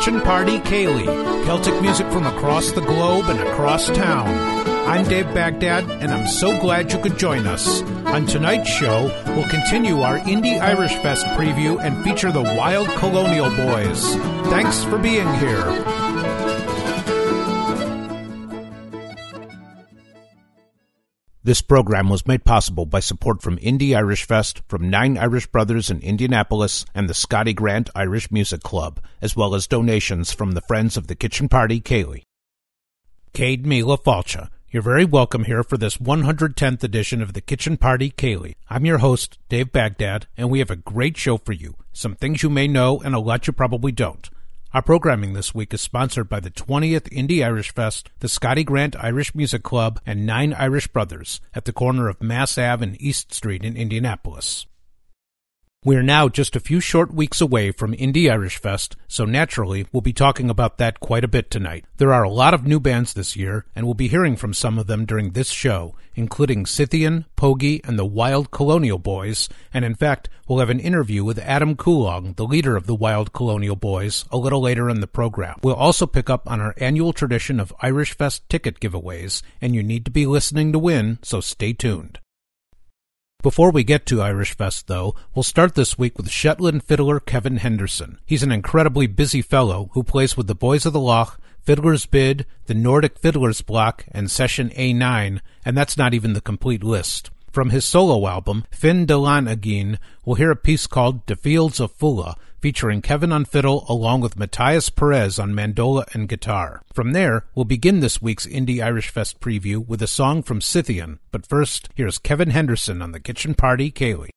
Kitchen Party Ceilidh, Celtic music from across the globe and across town. I'm Dave Baghdad, and I'm so glad you could join us. On tonight's show, we'll continue our Indy Irish Fest preview and feature the Wild Colonial Boys. Thanks for being here. This program was made possible by support from Indy Irish Fest, from Nine Irish Brothers in Indianapolis, and the Scotty Grant Irish Music Club, as well as donations from the Friends of the Kitchen Party Ceilidh. Céad Míle Fáilte. You're very welcome here for this 110th edition of the Kitchen Party Ceilidh. I'm your host, Dave Baghdad, and we have a great show for you. Some things you may know and a lot you probably don't. Our programming this week is sponsored by the 20th Indy Irish Fest, the Scotty Grant Irish Music Club, and Nine Irish Brothers at the corner of Mass Ave and East Street in Indianapolis. We are now just a few short weeks away from Indy Irish Fest, so naturally we'll be talking about that quite a bit tonight. There are a lot of new bands this year, and we'll be hearing from some of them during this show, including Scythian, Pogie, and the Wild Colonial Boys, and in fact, we'll have an interview with Adam Coulong, the leader of the Wild Colonial Boys, a little later in the program. We'll also pick up on our annual tradition of Irish Fest ticket giveaways, and you need to be listening to win, so stay tuned. Before we get to Irish Fest, though, we'll start this week with Shetland fiddler Kevin Henderson. He's an incredibly busy fellow who plays with the Boys of the Lough, Fiddler's Bid, the Nordic Fiddlers Bloc, and Session A9, and that's not even the complete list. From his solo album, Finn de Lan Agin, we'll hear a piece called The Fields of Foula, featuring Kevin on fiddle along with Mattias Pérez on mandola and guitar. From there, we'll begin this week's Indy Irish Fest preview with a song from Scythian, but first, here's Kevin Henderson on the Kitchen Party Ceilidh.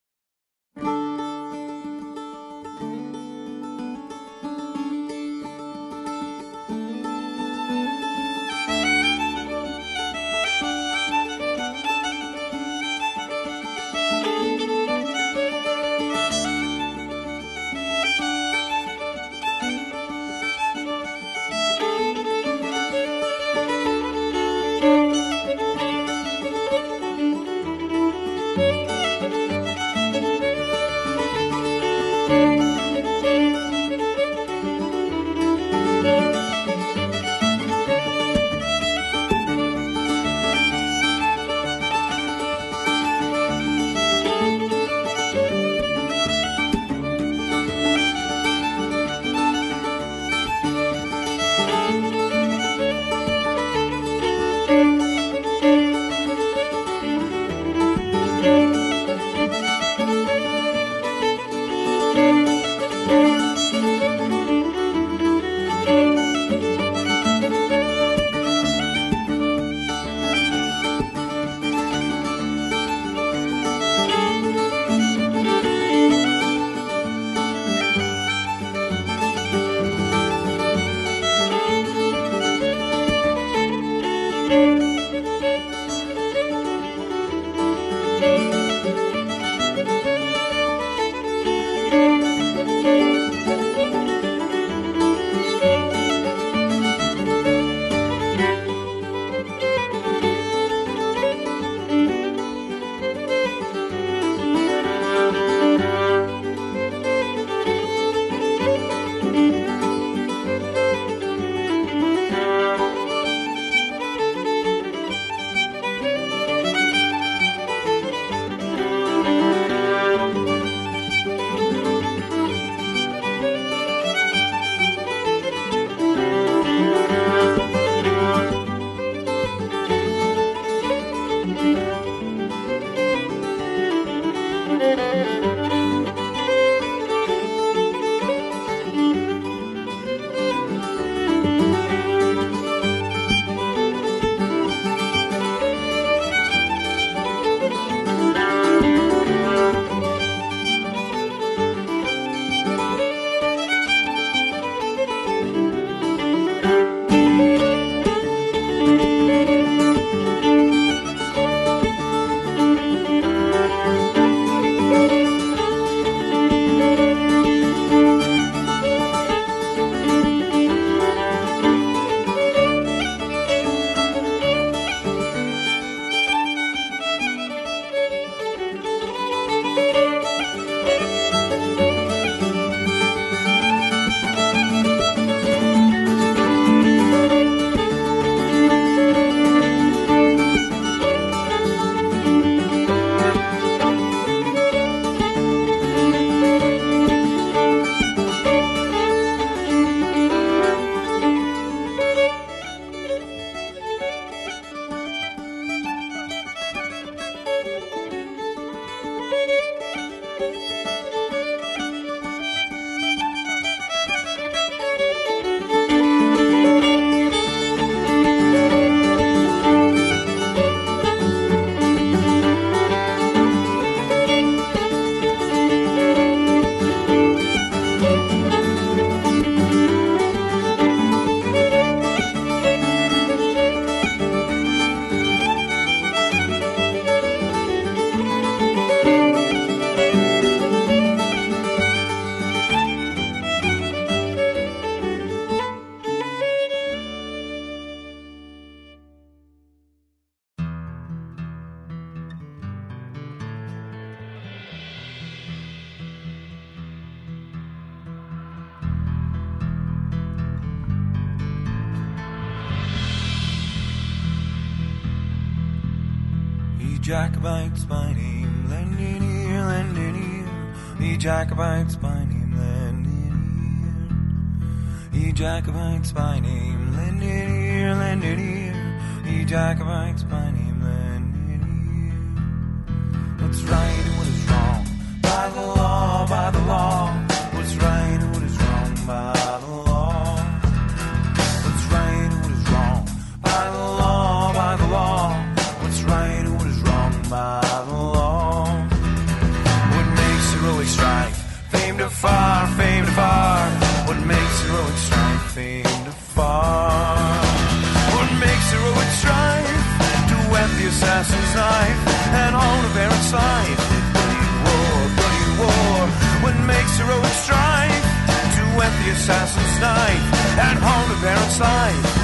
Hold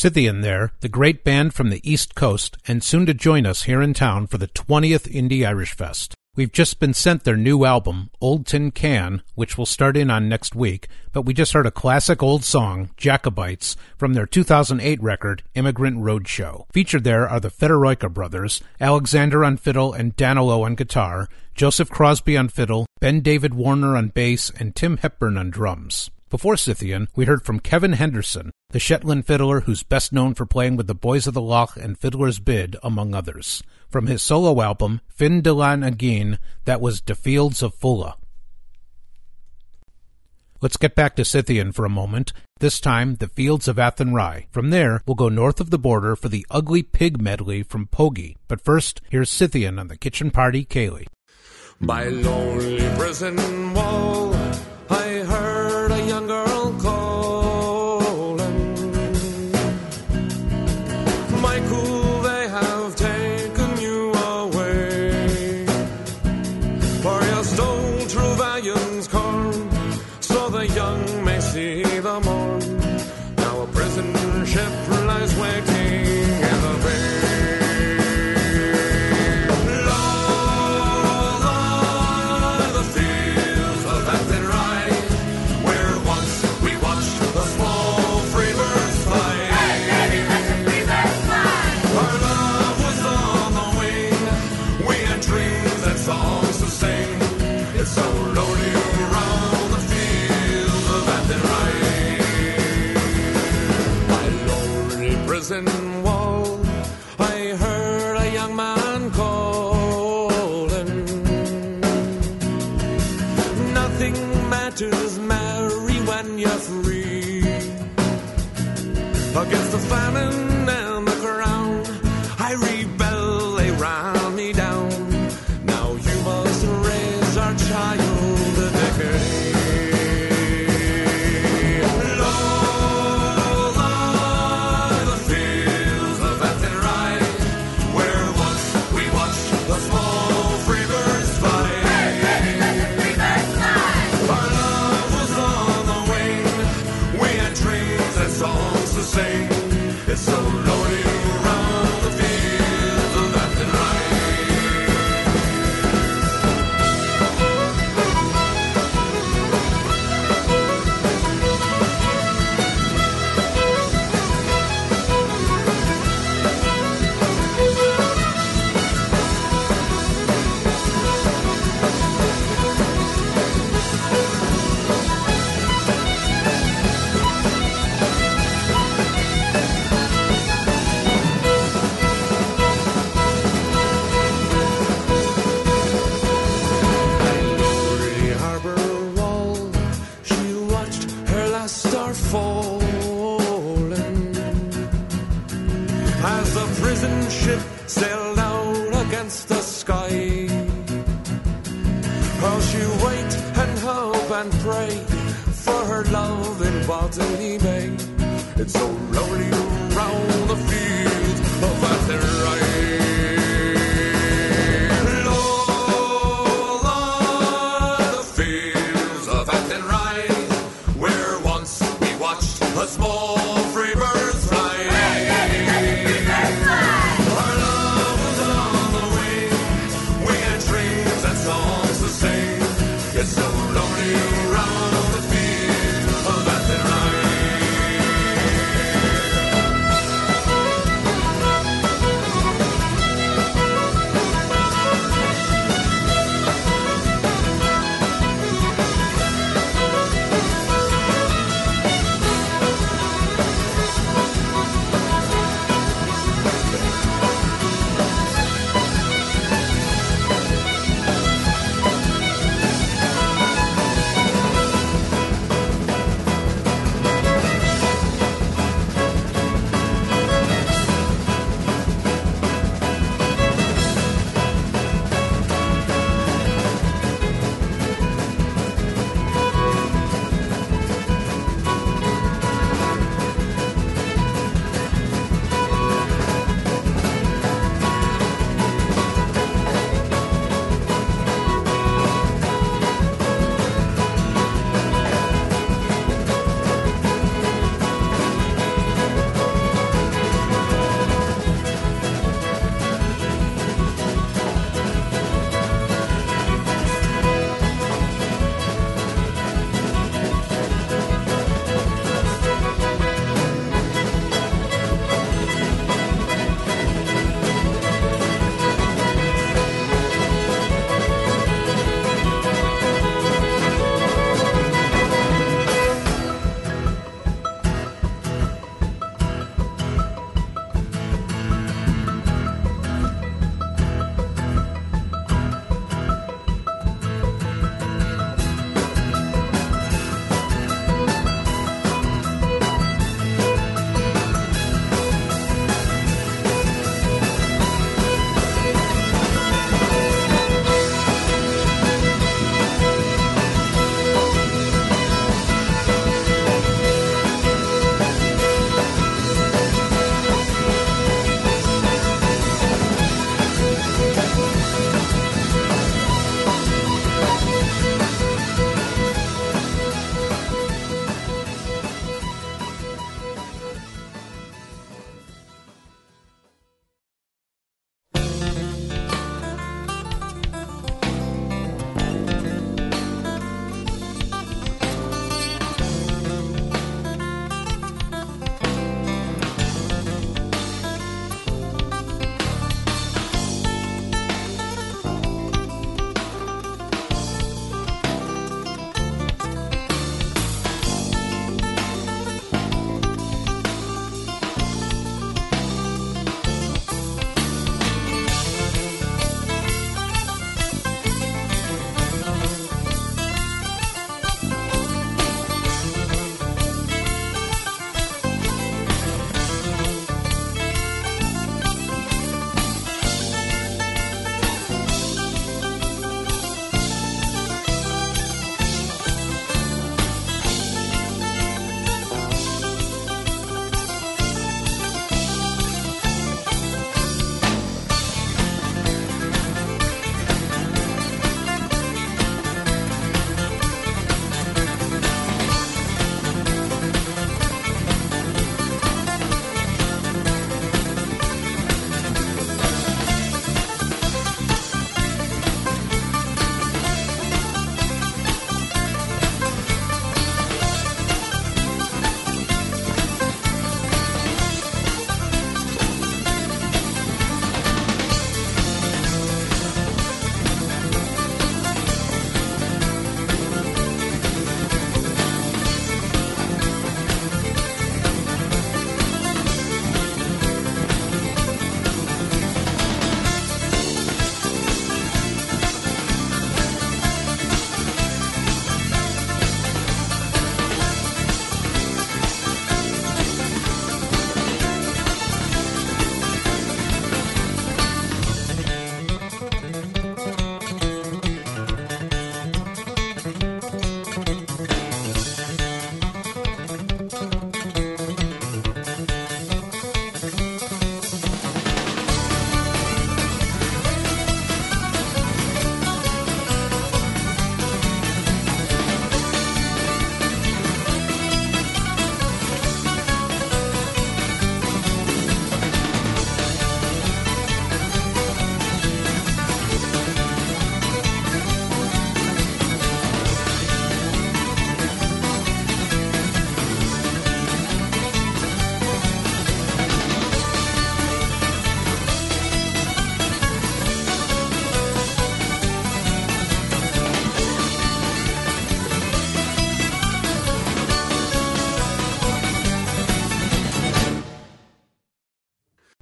Scythian there, the great band from the East Coast, and soon to join us here in town for the 20th Indy Irish Fest. We've just been sent their new album, Old Tin Can, which we'll start in on next week, but we just heard a classic old song, Jacobites, from their 2008 record, Immigrant Roadshow. Featured there are the Fedoryka brothers, Alexander on fiddle and Danylo on guitar, Josef Crosby on fiddle, Ben David Warner on bass, and Tim Hepburn on drums. Before Scythian, we heard from Kevin Henderson, the Shetland fiddler who's best known for playing with the Boys of the Lough and Fiddler's Bid, among others. From his solo album, Fin de Lan Agin, that was De Fields of Foula. Let's get back to Scythian for a moment, this time the Fields of Athenry. From there, we'll go north of the border for the Ugly Pig medley from Pogie. But first, here's Scythian on the Kitchen Party Ceilidh. By lonely prison wall, I heard and pray for her love in Botany Bay. It's only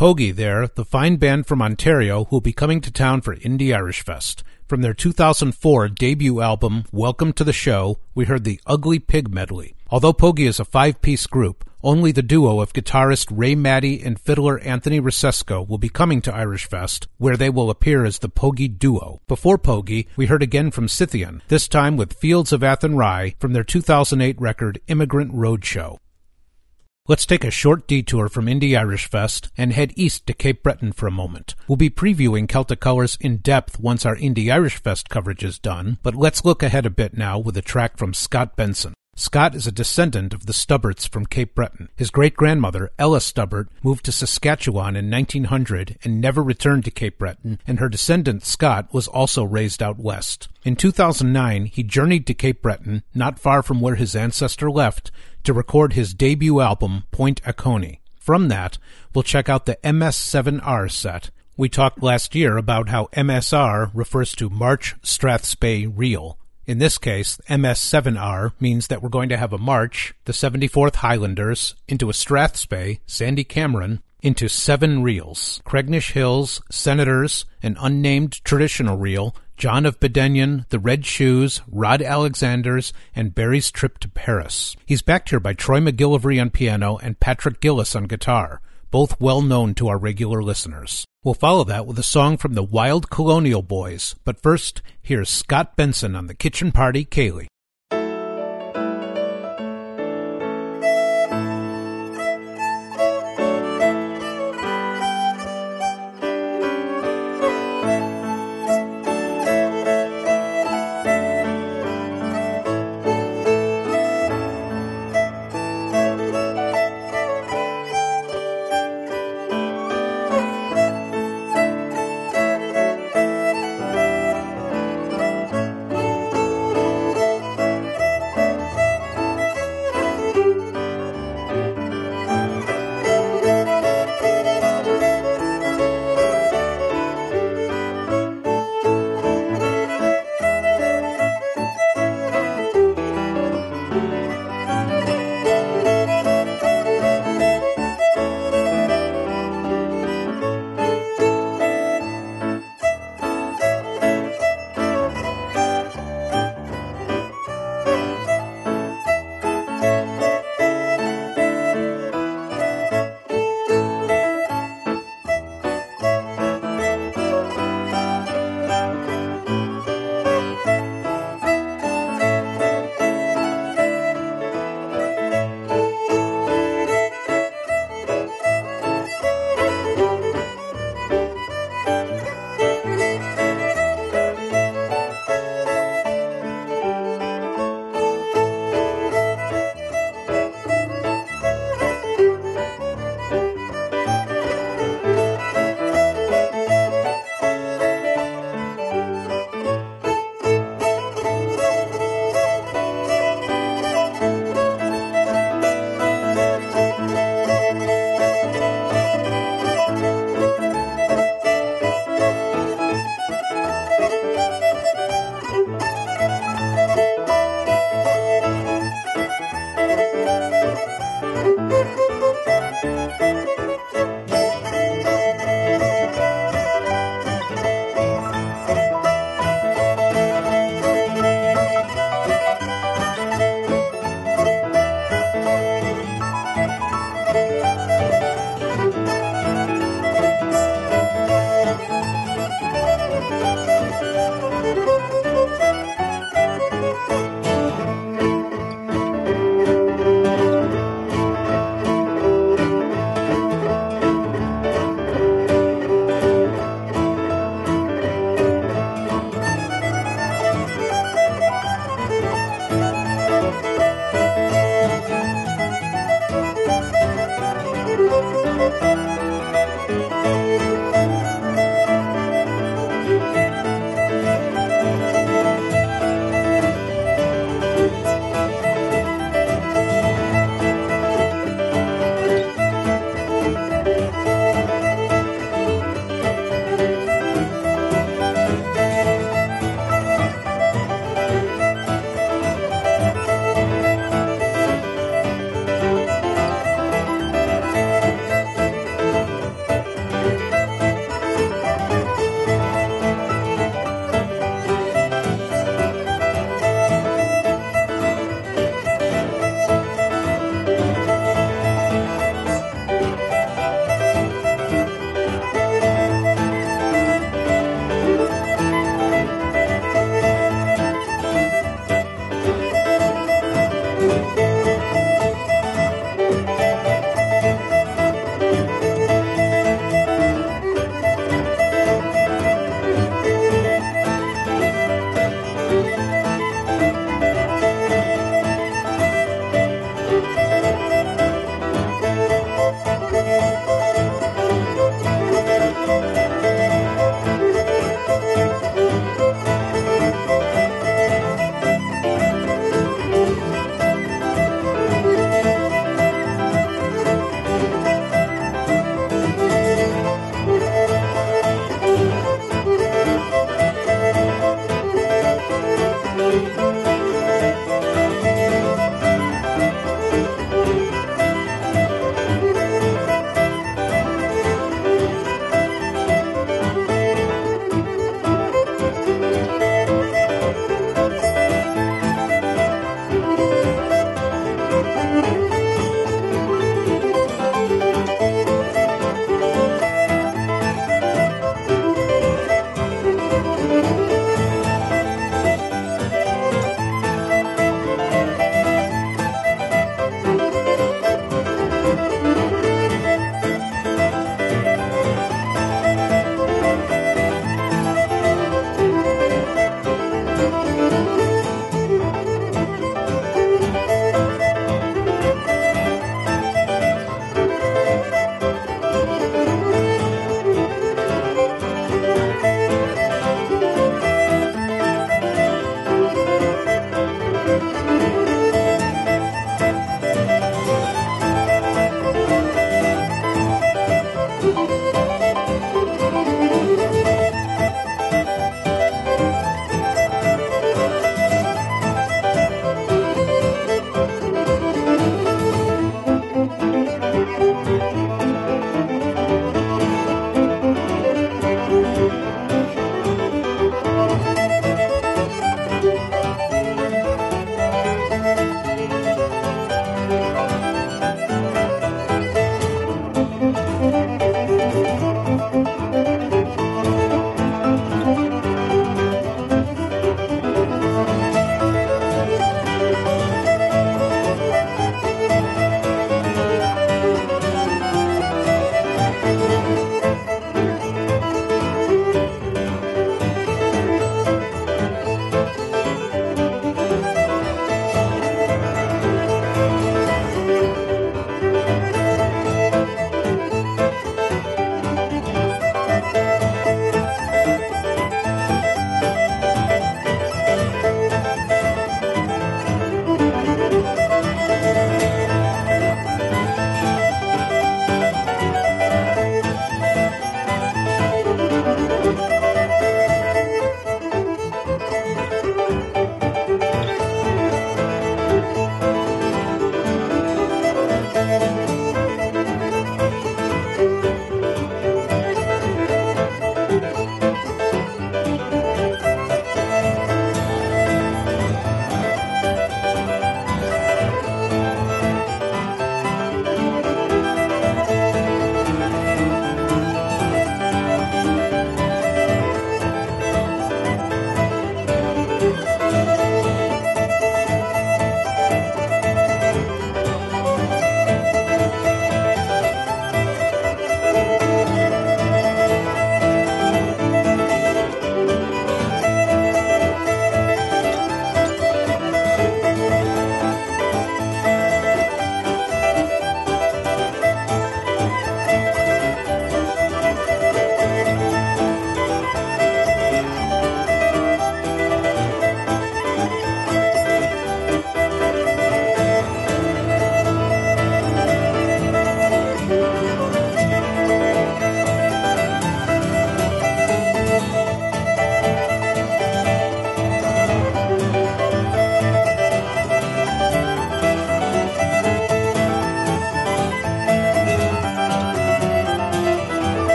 Pogie there, the fine band from Ontario who will be coming to town for Indy Irish Fest. From their 2004 debut album, Welcome to the Show, we heard the Ugly Pig medley. Although Pogie is a five piece group, only the duo of guitarist Ray Matty and fiddler Anthony Rosesco will be coming to Irish Fest, where they will appear as the Pogie Duo. Before Pogie, we heard again from Scythian, this time with Fields of Athenry from their 2008 record Immigrant Roadshow. Let's take a short detour from Indy Irish Fest and head east to Cape Breton for a moment. We'll be previewing Celtic Colors in depth once our Indy Irish Fest coverage is done, but let's look ahead a bit now with a track from Scott Benson. Scott is a descendant of the Stubberts from Cape Breton. His great grandmother, Ella Stubbert, moved to Saskatchewan in 1900 and never returned to Cape Breton, and her descendant, Scott, was also raised out west. In 2009, he journeyed to Cape Breton, not far from where his ancestor left, to record his debut album, Point Aconi. From that, we'll check out the MS7R set. We talked last year about how MSR refers to March Strathspey Reel. In this case, MS7R means that we're going to have a march, the 74th Highlanders, into a Strathspey, Sandy Cameron, into seven reels Cregnish Hills, Senators, an unnamed traditional reel, John of Badenyon, The Red Shoes, Rod Alexander's, and Barry's Trip to Paris. He's backed here by Troy MacGillivray on piano and Patrick Gillis on guitar, both well known to our regular listeners. We'll follow that with a song from the Wild Colonial Boys, but first, here's Scott Benson on the Kitchen Party Ceilidh.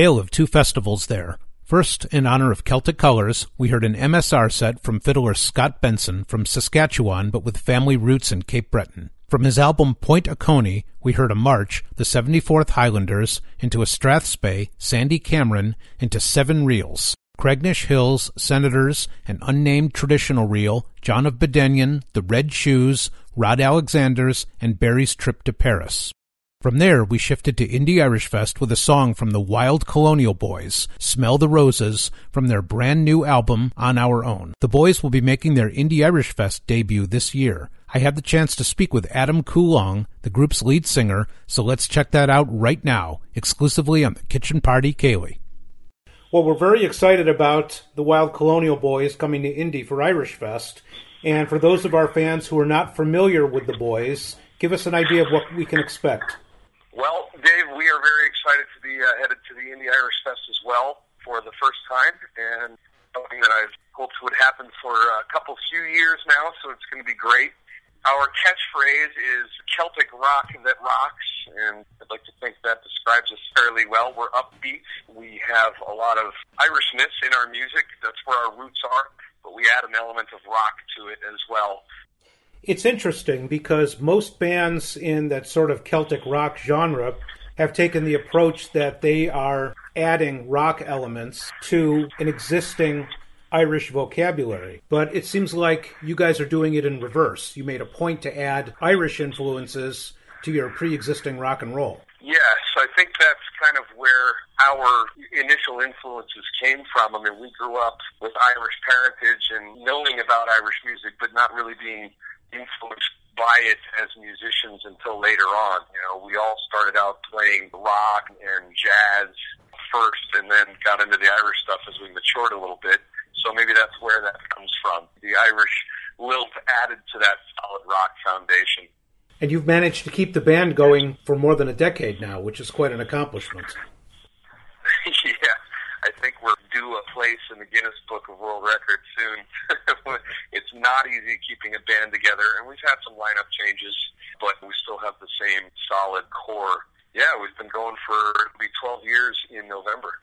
Tale of two festivals there. First, in honor of Celtic Colors, we heard an MSR set from fiddler Scott Benson from Saskatchewan but with family roots in Cape Breton. From his album Point Aconi, we heard a march, the 74th Highlanders, into a Strathspey, Sandy Cameron, into Seven Reels, Craignish Hills, Senators, an unnamed traditional reel, John of Badenyon, The Red Shoes, Rod Alexander's, and Barry's Trip to Paris. From there, we shifted to Indy Irish Fest with a song from the Wild Colonial Bhoys, Smell the Roses, from their brand new album, On Our Own. The boys will be making their Indy Irish Fest debut this year. I had the chance to speak with Adam Coulong, the group's lead singer, so let's check that out right now, exclusively on the Kitchen Party Ceilidh. Well, we're very excited about the Wild Colonial Bhoys coming to Indy for Irish Fest. And for those of our fans who are not familiar with the boys, give us an idea of what we can expect. Well, Dave, we are very excited to be uh, headed to the Indy Irish Fest as well for the first time, and something that I've hoped would happen for a couple few years now. So it's going to be great. Our catchphrase is Celtic rock that rocks, and I'd like to think that describes us fairly well. We're upbeat. We have a lot of Irishness in our music. That's where our roots are, but we add an element of rock to it as well. It's interesting because most bands in that sort of Celtic rock genre have taken the approach that they are adding rock elements to an existing Irish vocabulary. But it seems like you guys are doing it in reverse. You made a point to add Irish influences to your pre existing rock and roll. Yes, I think that's kind of where our initial influences came from. I mean, we grew up with Irish parentage and knowing about Irish music, but not really being influenced by it as musicians until later on. You know, we all started out playing rock and jazz first and then got into the Irish stuff as we matured a little bit. So maybe that's where that comes from. The Irish lilt added to that solid rock foundation. And you've managed to keep the band going for more than a decade now, which is quite an accomplishment. yeah, I think we're due a place in the Guinness Book of World Records not easy keeping a band together, and we've had some lineup changes, but we still have the same solid core. Yeah, we've been going for be 12 years in November.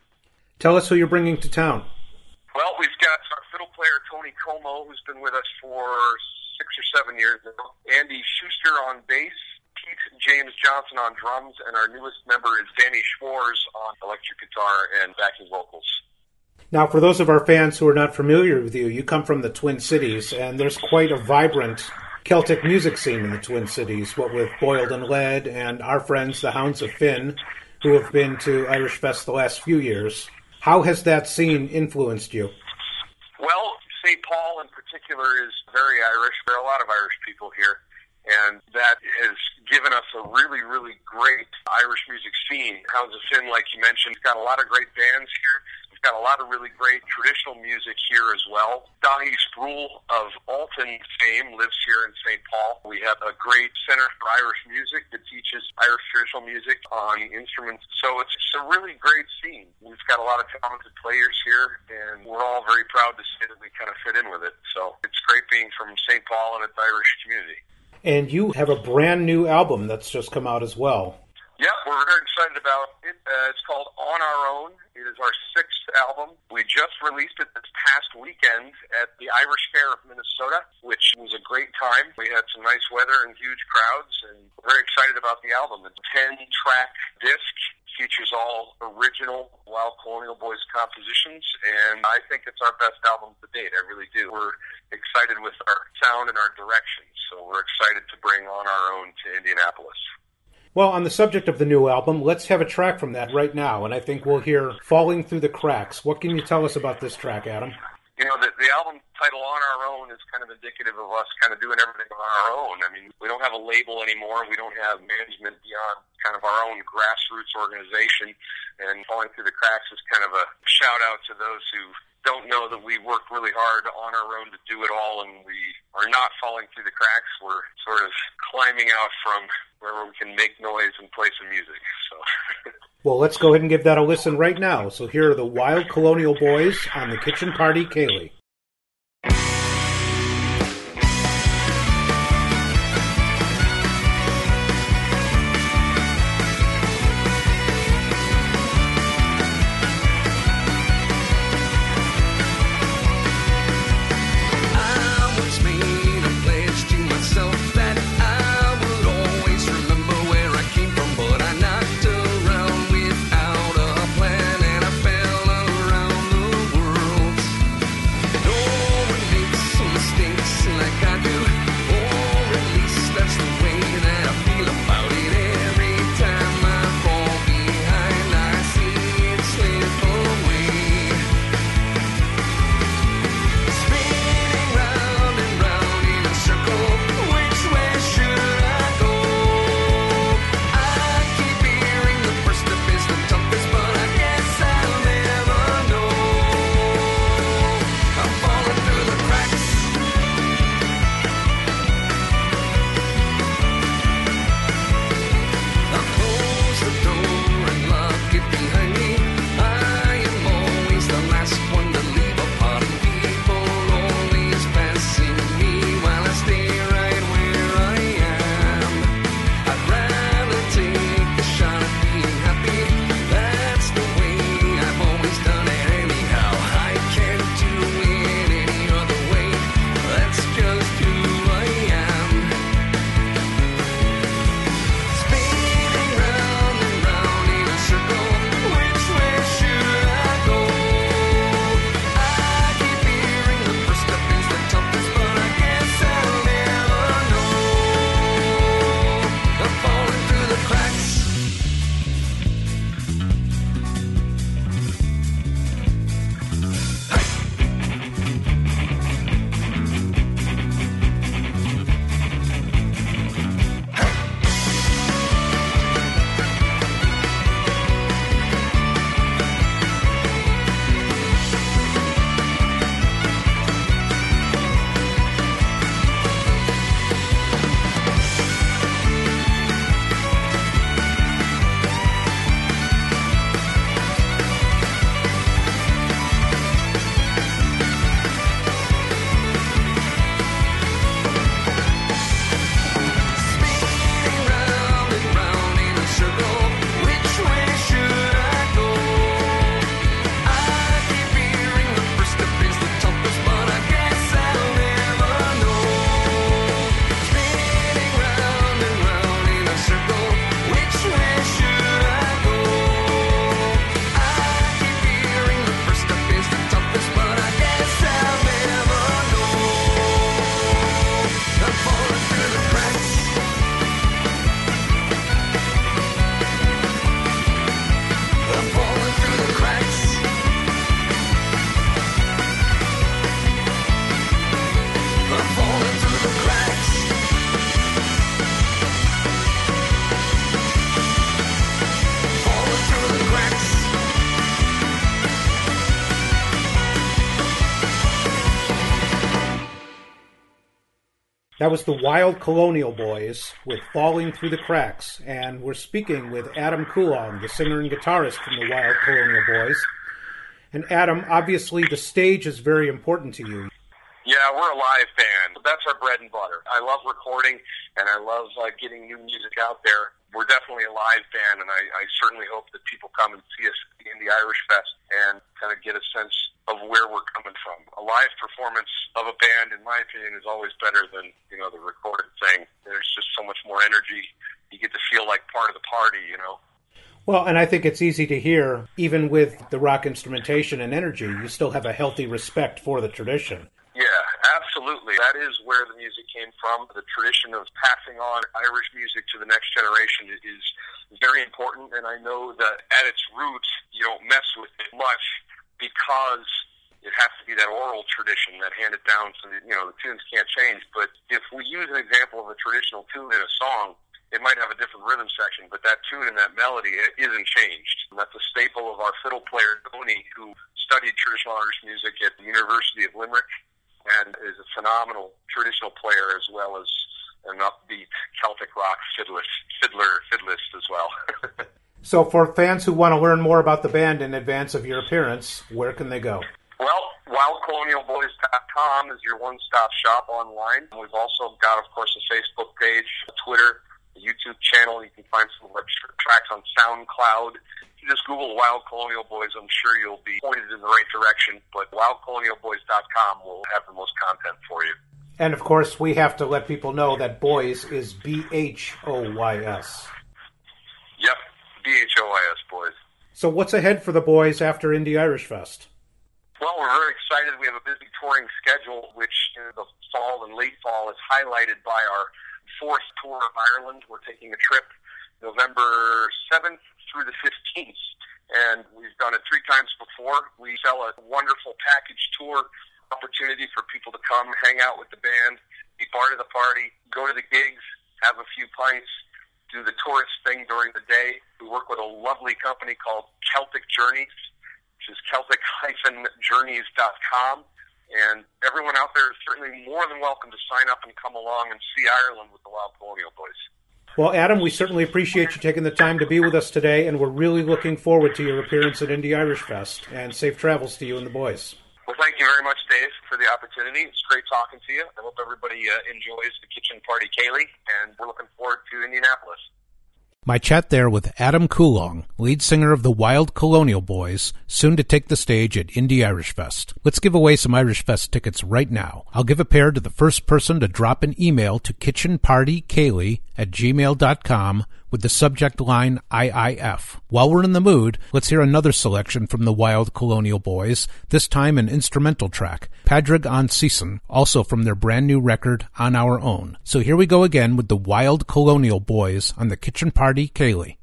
Tell us who you're bringing to town. Well, we've got our fiddle player Tony Como, who's been with us for six or seven years now. Andy Schuster on bass, Pete James Johnson on drums, and our newest member is Danny Schwartz on electric guitar and backing. Now, for those of our fans who are not familiar with you, you come from the Twin Cities, and there's quite a vibrant Celtic music scene in the Twin Cities, what with Boiled in Lead and our friends, the Hounds of Finn, who have been to Irish Fest the last few years. How has that scene influenced you? Well, St. Paul in particular is very Irish. There are a lot of Irish people here. and that has given us a really, really great Irish music scene. Hounds of Finn, like you mentioned, got a lot of great bands here. We've got a lot of really great traditional music here as well. Dáithí Sproule of Altan fame lives here in St. Paul. We have a great Center for Irish Music that teaches Irish traditional music on instruments. So it's just a really great scene. We've got a lot of talented players here, and we're all very proud to say that we kind of fit in with it. So it's great being from St. Paul and its Irish community. And you have a brand new album that's just come out as well. Yeah, we're very excited about it. Uh, it's called On Our Own. It is our sixth album. We just released it this past weekend at the Irish Fair of Minnesota, which was a great time. We had some nice weather and huge crowds, and we're very excited about the album. It's a 10-track disc features all original Wild Colonial Bhoys compositions, and I think it's our best album to date. I really do. We're excited with our sound and our direction, so we're excited to bring On Our Own to Indianapolis. Well, on the subject of the new album, let's have a track from that right now, and I think we'll hear Falling Through the Cracks. What can you tell us about this track, Adam? you know, the, the album title On Our Own is kind of indicative of us kind of doing everything on our own. I mean, we don't have a label anymore. We don't have management beyond kind of our own grassroots organization. And Falling Through the Cracks is kind of a shout out to those who don't know that we work really hard on our own to do it all and we are not falling through the cracks. We're sort of climbing out from where we can make noise and play some music. So Well, let's go ahead and give that a listen right now. So here are the Wild Colonial Bhoys on the Kitchen Party Ceilidh. That was the Wild Colonial Bhoys with Falling Through the Cracks, and we're speaking with Adam Coulong, the singer and guitarist from the Wild Colonial Bhoys. And Adam, obviously the stage is very important to you. Yeah, we're a live band. That's our bread and butter. I love recording, and I love uh, getting new music out there. We're definitely a live band, and I, I certainly hope that people come and see us in the Irish Fest and kind of get a sense of where we're coming from. A live performance of a band, in my opinion, is always better than you know the recorded thing. There's just so much more energy. You get to feel like part of the party, you know. Well, and I think it's easy to hear, even with the rock instrumentation and energy, you still have a healthy respect for the tradition. Yeah, absolutely. That is where the music came from. The tradition of passing on Irish music to the next generation is very important, and I know that at its roots, you don't mess with it much because it has to be that oral tradition that handed down so you know, the tunes can't change. But if we use an example of a traditional tune in a song, it might have a different rhythm section, but that tune and that melody it isn't changed. And that's a staple of our fiddle player, Tony, who studied traditional Irish music at the University of Limerick and is a phenomenal traditional player as well as an upbeat Celtic rock fiddlist, fiddler, fiddlist as well. So, for fans who want to learn more about the band in advance of your appearance, where can they go? well, wildcolonialboys.com is your one-stop shop online. We've also got, of course, a Facebook page, a Twitter, a YouTube channel. You can find some of our tracks on SoundCloud. If you just Google Wild Colonial Bhoys, I'm sure you'll be pointed in the right direction. But wildcolonialboys.com will have the most content for you. And of course, we have to let people know that Boys is B H O Y S. Yep, B-H-O-I-S, boys. So, what's ahead for the boys after Indy Irish Fest? Well, we're very excited. We have a busy touring schedule, which in the fall and late fall is highlighted by our fourth tour of Ireland. We're taking a trip November 7th through the 15th, and we've done it three times before. We sell a wonderful package tour opportunity for people to come hang out with the band, be part of the party, go to the gigs, have a few pints, do the tourist thing during the day. We work with a lovely company called Celtic Journeys, which is Celtic-Journeys.com. And everyone out there is certainly more than welcome to sign up and come along and see Ireland with the Wild Colonial Bhoys. Well, Adam, we certainly appreciate you taking the time to be with us today, and we're really looking forward to your appearance at Indy Irish Fest. And safe travels to you and the boys. Well, thank you very much, Dave, for the opportunity. It's great talking to you. I hope everybody uh, enjoys the kitchen party, Ceilidh, and we're looking forward to Indianapolis. My chat there with Adam Coulong, lead singer of the Wild Colonial Bhoys, soon to take the stage at Indy Irish Fest. Let's give away some Irish Fest tickets right now. I'll give a pair to the first person to drop an email to kitchenpartyceilidh at gmail.com with the subject line IIF. While we're in the mood, let's hear another selection from the Wild Colonial Bhoys, this time an instrumental track, Padraig on Season, also from their brand new record, On Our Own. So here we go again with the Wild Colonial Bhoys on the Kitchen Party Ceilidh.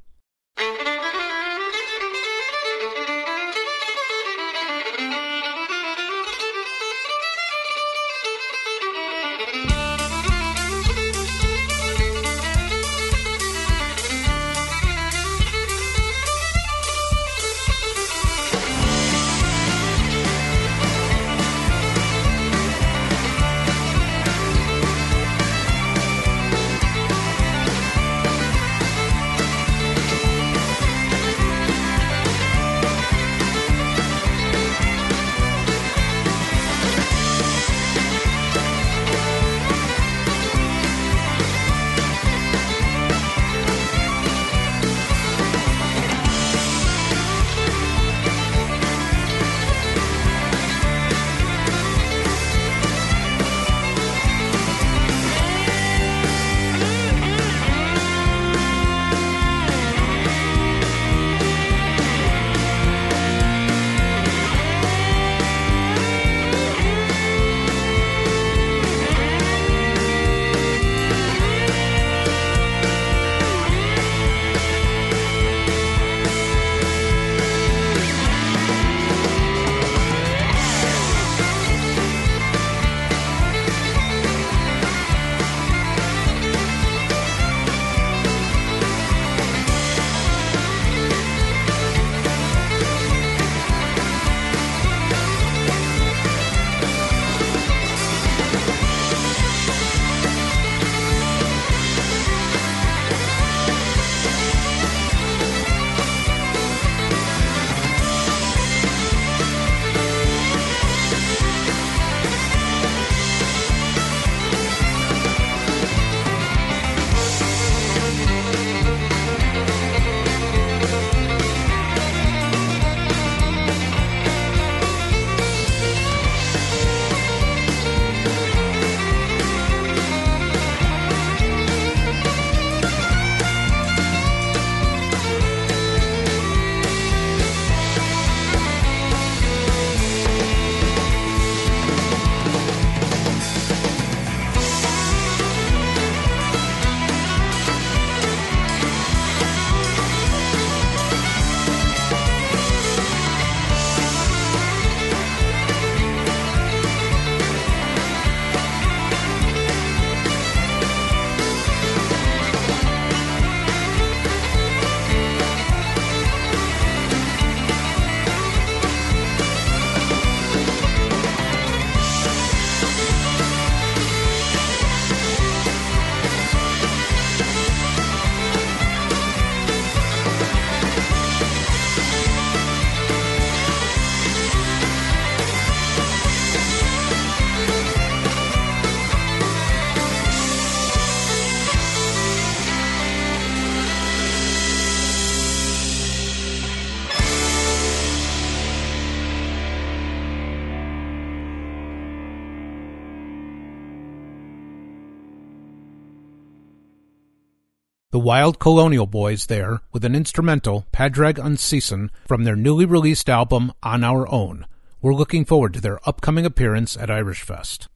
Wild Colonial Bhoys there with an instrumental, Padraig Unseason, from their newly released album On Our Own. We're looking forward to their upcoming appearance at Irish Fest.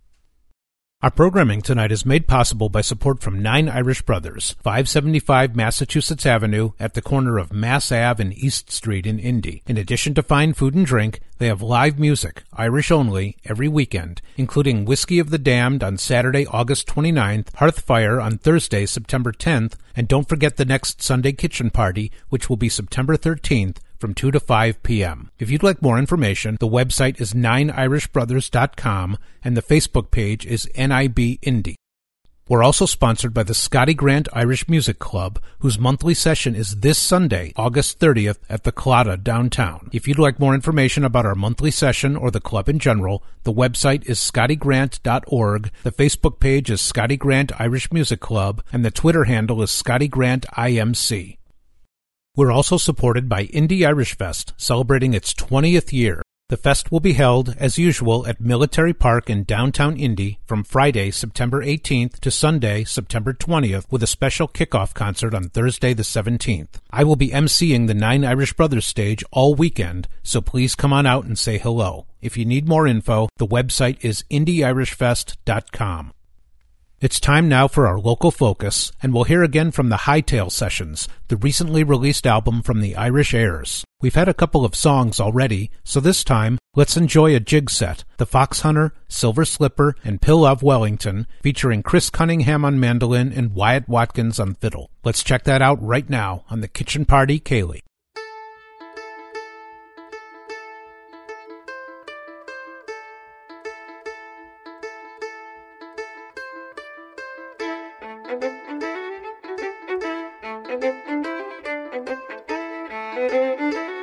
Our programming tonight is made possible by support from Nine Irish Brothers, 575 Massachusetts Avenue at the corner of Mass Ave and East Street in Indy. In addition to fine food and drink, they have live music, Irish only, every weekend, including Whiskey of the Damned on Saturday, August 29th, Hearthfire on Thursday, September 10th, and don't forget the next Sunday Kitchen Party, which will be September 13th from 2 to 5 p.m. If you'd like more information, the website is 9irishbrothers.com and the Facebook page is NIB Indy. We're also sponsored by the Scotty Grant Irish Music Club, whose monthly session is this Sunday, August 30th at the Collada downtown. If you'd like more information about our monthly session or the club in general, the website is scottygrant.org, the Facebook page is Scotty Grant Irish Music Club, and the Twitter handle is Scotty Grant IMC. We're also supported by Indy Irish Fest, celebrating its 20th year. The fest will be held, as usual, at Military Park in downtown Indy from Friday, September 18th to Sunday, September 20th, with a special kickoff concert on Thursday the 17th. I will be emceeing the Nine Irish Brothers stage all weekend, so please come on out and say hello. If you need more info, the website is indyirishfest.com. It's time now for our local focus, and we'll hear again from the Hightail Sessions, the recently released album from the Irish Airs. We've had a couple of songs already, so this time, let's enjoy a jig set, The Fox Hunter, Silver Slipper, and Pill of Wellington, featuring Chris Cunningham on mandolin and Wyatt Watkins on fiddle. Let's check that out right now on the Kitchen Party Ceilidh. Thank you.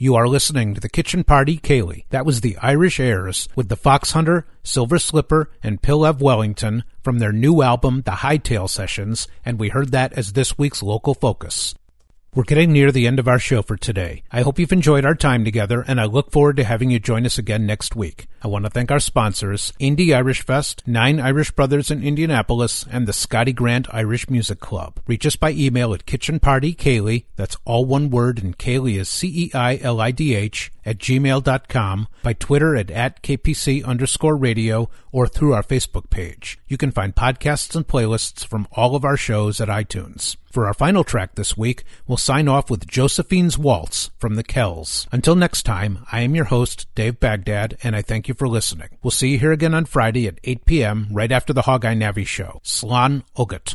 You are listening to the Kitchen Party Ceilidh. That was the Irish Airs with the Fox Hunter, Silver Slipper, and Pilev Wellington from their new album, The Hightail Sessions, and we heard that as this week's local focus. We're getting near the end of our show for today. I hope you've enjoyed our time together, and I look forward to having you join us again next week. I want to thank our sponsors, Indy Irish Fest, Nine Irish Brothers in Indianapolis, and the Scotty Grant Irish Music Club. Reach us by email at kitchenpartyceilidh, that's all one word, and Ceilidh is C-E-I-L-I-D-H, at gmail.com, by Twitter at, at KPC underscore radio, or through our Facebook page. You can find podcasts and playlists from all of our shows at iTunes. For our final track this week, we'll sign off with Josephine's Waltz from the Kells. Until next time, I am your host, Dave Baghdad, and I thank you for listening. We'll see you here again on Friday at 8 p.m., right after the Hog Eye Navi show. Slán agat.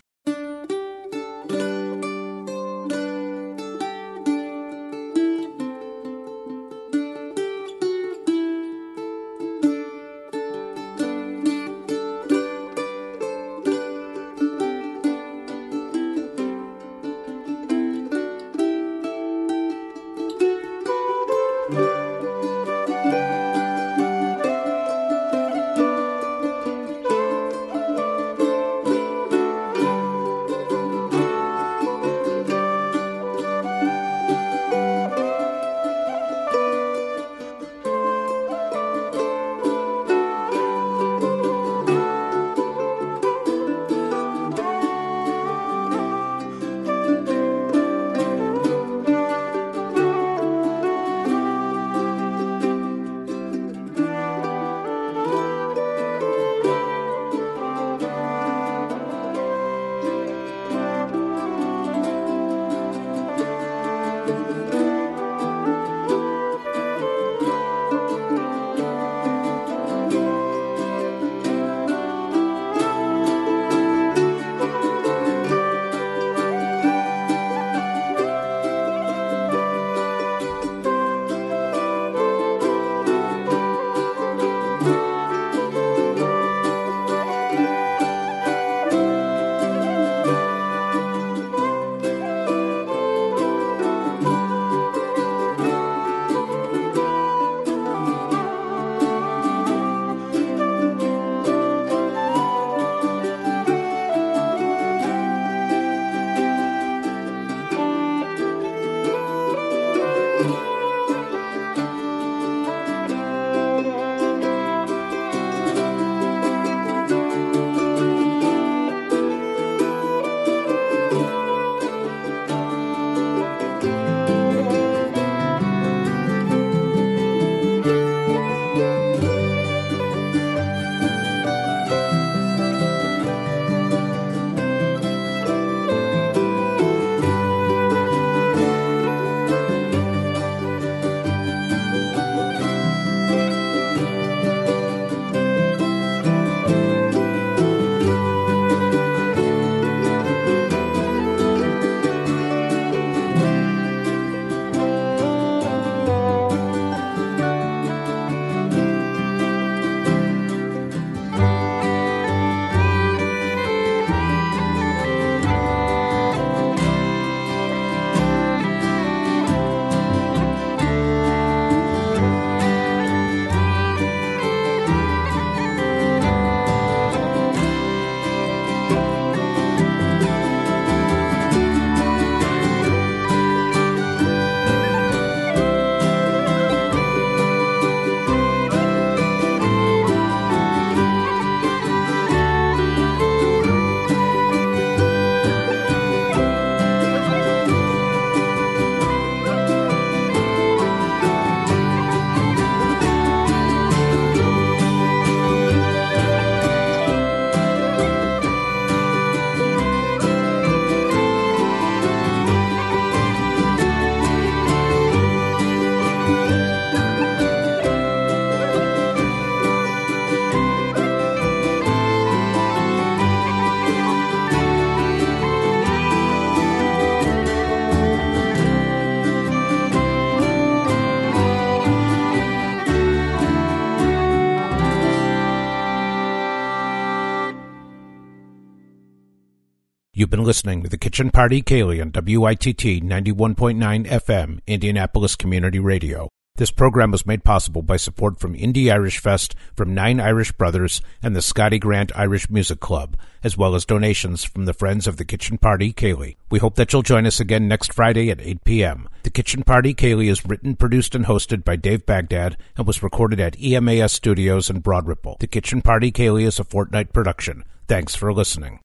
Been listening to the Kitchen Party Ceilidh on WITT 91.9 FM, Indianapolis Community Radio. This program was made possible by support from Indy Irish Fest, from Nine Irish Brothers, and the Scotty Grant Irish Music Club, as well as donations from the Friends of the Kitchen Party Ceilidh. We hope that you'll join us again next Friday at 8 p.m. The Kitchen Party Ceilidh is written, produced, and hosted by Dave Baghdad and was recorded at EMAS Studios in Broad Ripple. The Kitchen Party Ceilidh is a fortnight production. Thanks for listening.